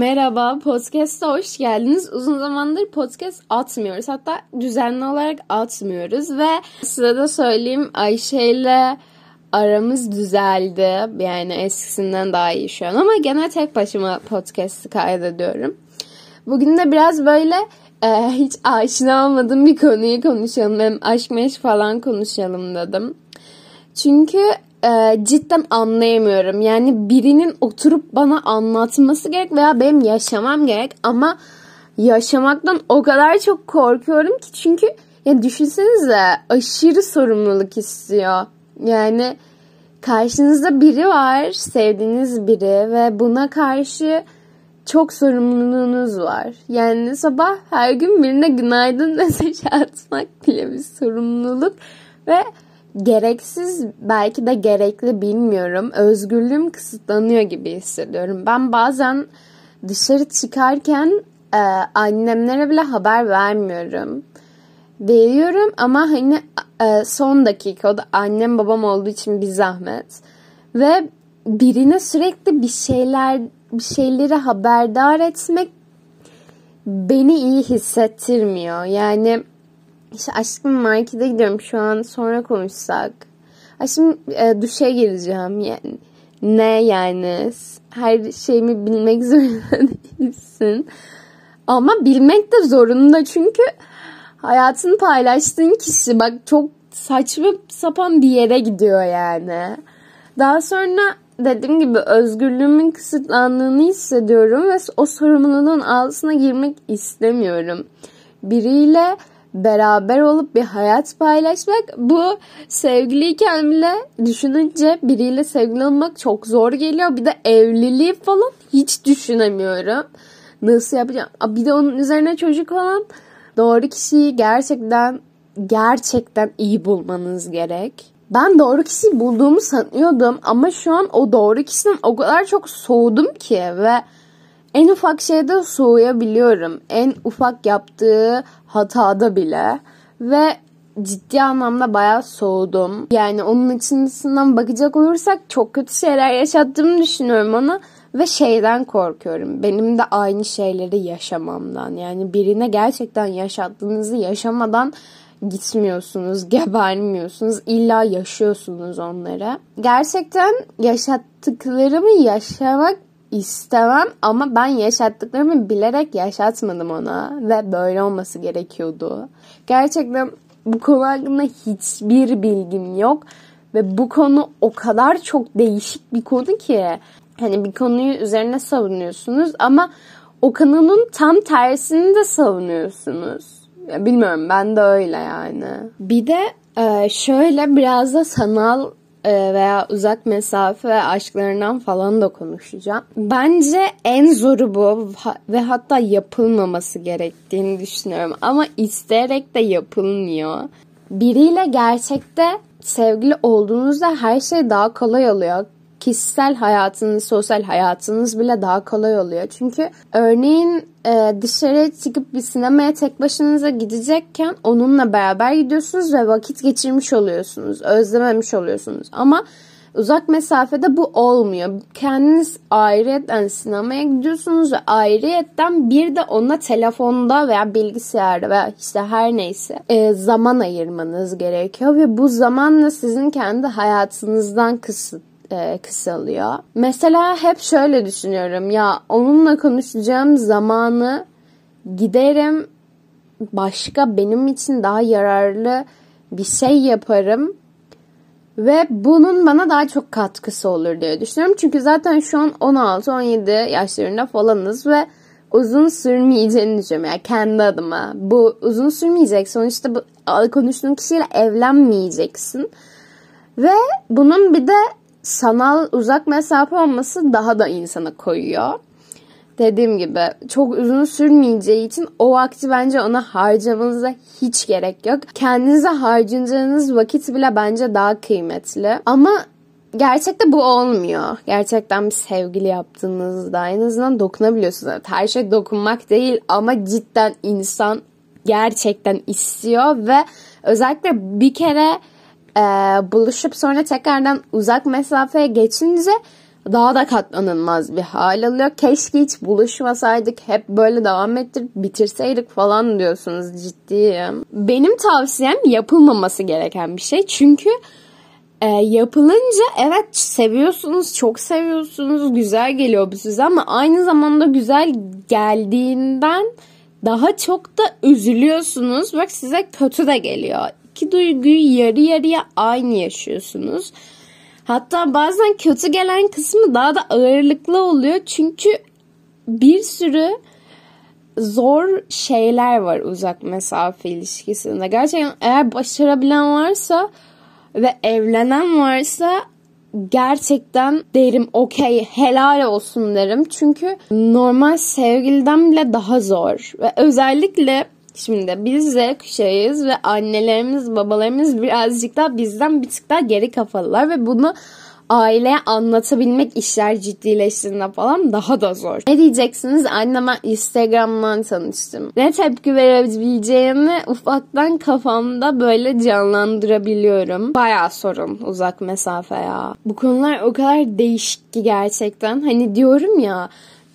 Merhaba, podcast'a hoş geldiniz. Uzun zamandır podcast atmıyoruz. Hatta düzenli olarak atmıyoruz ve sırada söyleyeyim Ayşe ile aramız düzeldi. Yani eskisinden daha iyi şu an ama gene tek başıma podcast'ı kaydediyorum. Bugün de biraz böyle e, hiç aşina olmadığım bir konuyu konuşalım. Hem aşk meşk falan konuşalım dedim. Çünkü e, cidden anlayamıyorum. Yani birinin oturup bana anlatması gerek veya benim yaşamam gerek ama yaşamaktan o kadar çok korkuyorum ki çünkü ya düşünsenize aşırı sorumluluk istiyor. Yani karşınızda biri var, sevdiğiniz biri ve buna karşı çok sorumluluğunuz var. Yani sabah her gün birine günaydın mesaj atmak bile bir sorumluluk ve gereksiz belki de gerekli bilmiyorum. Özgürlüğüm kısıtlanıyor gibi hissediyorum. Ben bazen dışarı çıkarken e, annemlere bile haber vermiyorum. Veriyorum ama hani e, son dakika o da annem babam olduğu için bir zahmet. Ve birine sürekli bir şeyler bir şeyleri haberdar etmek beni iyi hissettirmiyor. Yani işte aşkım markete gidiyorum şu an sonra konuşsak. Aşkım e, duşa gireceğim yani. Ne yani? Her şeyimi bilmek zorunda değilsin. Ama bilmek de zorunda çünkü hayatını paylaştığın kişi bak çok saçma sapan bir yere gidiyor yani. Daha sonra dediğim gibi özgürlüğümün kısıtlandığını hissediyorum ve o sorumluluğun altına girmek istemiyorum. Biriyle beraber olup bir hayat paylaşmak bu sevgiliyken bile düşününce biriyle sevgili olmak çok zor geliyor. Bir de evliliği falan hiç düşünemiyorum. Nasıl yapacağım? Bir de onun üzerine çocuk olan doğru kişiyi gerçekten gerçekten iyi bulmanız gerek. Ben doğru kişiyi bulduğumu sanıyordum ama şu an o doğru kişiden o kadar çok soğudum ki ve en ufak şeyde soğuyabiliyorum. En ufak yaptığı hatada bile ve ciddi anlamda bayağı soğudum. Yani onun içinden bakacak olursak çok kötü şeyler yaşattığımı düşünüyorum ona ve şeyden korkuyorum. Benim de aynı şeyleri yaşamamdan. Yani birine gerçekten yaşattığınızı yaşamadan gitmiyorsunuz, gebermiyorsunuz. İlla yaşıyorsunuz onları. Gerçekten yaşattıklarımı yaşamak istemem ama ben yaşattıklarımı bilerek yaşatmadım ona ve böyle olması gerekiyordu. Gerçekten bu konu hakkında hiçbir bilgim yok ve bu konu o kadar çok değişik bir konu ki hani bir konuyu üzerine savunuyorsunuz ama o konunun tam tersini de savunuyorsunuz. Ya bilmiyorum ben de öyle yani. Bir de e, şöyle biraz da sanal veya uzak mesafe aşklarından falan da konuşacağım. Bence en zoru bu ve hatta yapılmaması gerektiğini düşünüyorum. Ama isteyerek de yapılmıyor. Biriyle gerçekte sevgili olduğunuzda her şey daha kolay oluyor kişisel hayatınız, sosyal hayatınız bile daha kolay oluyor. Çünkü örneğin e, dışarı çıkıp bir sinemaya tek başınıza gidecekken onunla beraber gidiyorsunuz ve vakit geçirmiş oluyorsunuz. Özlememiş oluyorsunuz. Ama uzak mesafede bu olmuyor. Kendiniz ayrıyetten sinemaya gidiyorsunuz ve ayrıyetten bir de ona telefonda veya bilgisayarda veya işte her neyse e, zaman ayırmanız gerekiyor ve bu zamanla sizin kendi hayatınızdan kısıt e, kısalıyor. Mesela hep şöyle düşünüyorum ya onunla konuşacağım zamanı giderim başka benim için daha yararlı bir şey yaparım ve bunun bana daha çok katkısı olur diye düşünüyorum. Çünkü zaten şu an 16-17 yaşlarında falanız ve uzun sürmeyeceğini düşünüyorum. Yani kendi adıma. Bu uzun sürmeyecek. Sonuçta bu, konuştuğun kişiyle evlenmeyeceksin. Ve bunun bir de sanal uzak mesafe olması daha da insana koyuyor. Dediğim gibi çok uzun sürmeyeceği için o vakti bence ona harcamanıza hiç gerek yok. Kendinize harcayacağınız vakit bile bence daha kıymetli. Ama gerçekte bu olmuyor. Gerçekten bir sevgili yaptığınızda en azından dokunabiliyorsunuz. Evet, her şey dokunmak değil ama cidden insan gerçekten istiyor ve özellikle bir kere e, buluşup sonra tekrardan uzak mesafeye geçince daha da katlanılmaz bir hal alıyor. Keşke hiç buluşmasaydık, hep böyle devam ettirip bitirseydik falan diyorsunuz ciddiyim. Benim tavsiyem yapılmaması gereken bir şey. Çünkü e, yapılınca evet seviyorsunuz, çok seviyorsunuz, güzel geliyor bu size ama aynı zamanda güzel geldiğinden daha çok da üzülüyorsunuz. Bak size kötü de geliyor. İki duyguyu yarı yarıya aynı yaşıyorsunuz. Hatta bazen kötü gelen kısmı daha da ağırlıklı oluyor. Çünkü bir sürü zor şeyler var uzak mesafe ilişkisinde. Gerçekten eğer başarabilen varsa ve evlenen varsa gerçekten derim okey helal olsun derim. Çünkü normal sevgiliden bile daha zor. Ve özellikle şimdi biz Z kuşağıyız ve annelerimiz babalarımız birazcık daha bizden bir tık daha geri kafalılar ve bunu aileye anlatabilmek işler ciddileştiğinde falan daha da zor. Ne diyeceksiniz? Anneme Instagram'dan tanıştım. Ne tepki verebileceğimi ufaktan kafamda böyle canlandırabiliyorum. Bayağı sorun uzak mesafe ya. Bu konular o kadar değişik ki gerçekten. Hani diyorum ya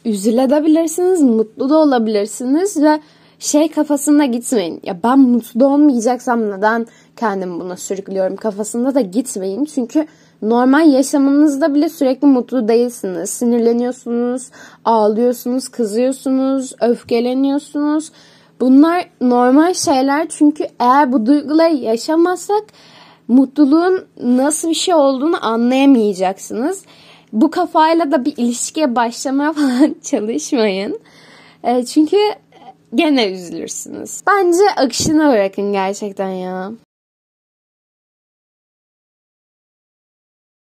üzülebilirsiniz, mutlu da olabilirsiniz ve şey kafasında gitmeyin. Ya ben mutlu olmayacaksam neden kendimi buna sürüklüyorum kafasında da gitmeyin. Çünkü normal yaşamınızda bile sürekli mutlu değilsiniz. Sinirleniyorsunuz, ağlıyorsunuz, kızıyorsunuz, öfkeleniyorsunuz. Bunlar normal şeyler çünkü eğer bu duyguları yaşamazsak mutluluğun nasıl bir şey olduğunu anlayamayacaksınız. Bu kafayla da bir ilişkiye başlamaya falan çalışmayın. E, çünkü gene üzülürsünüz. Bence akışına bırakın gerçekten ya.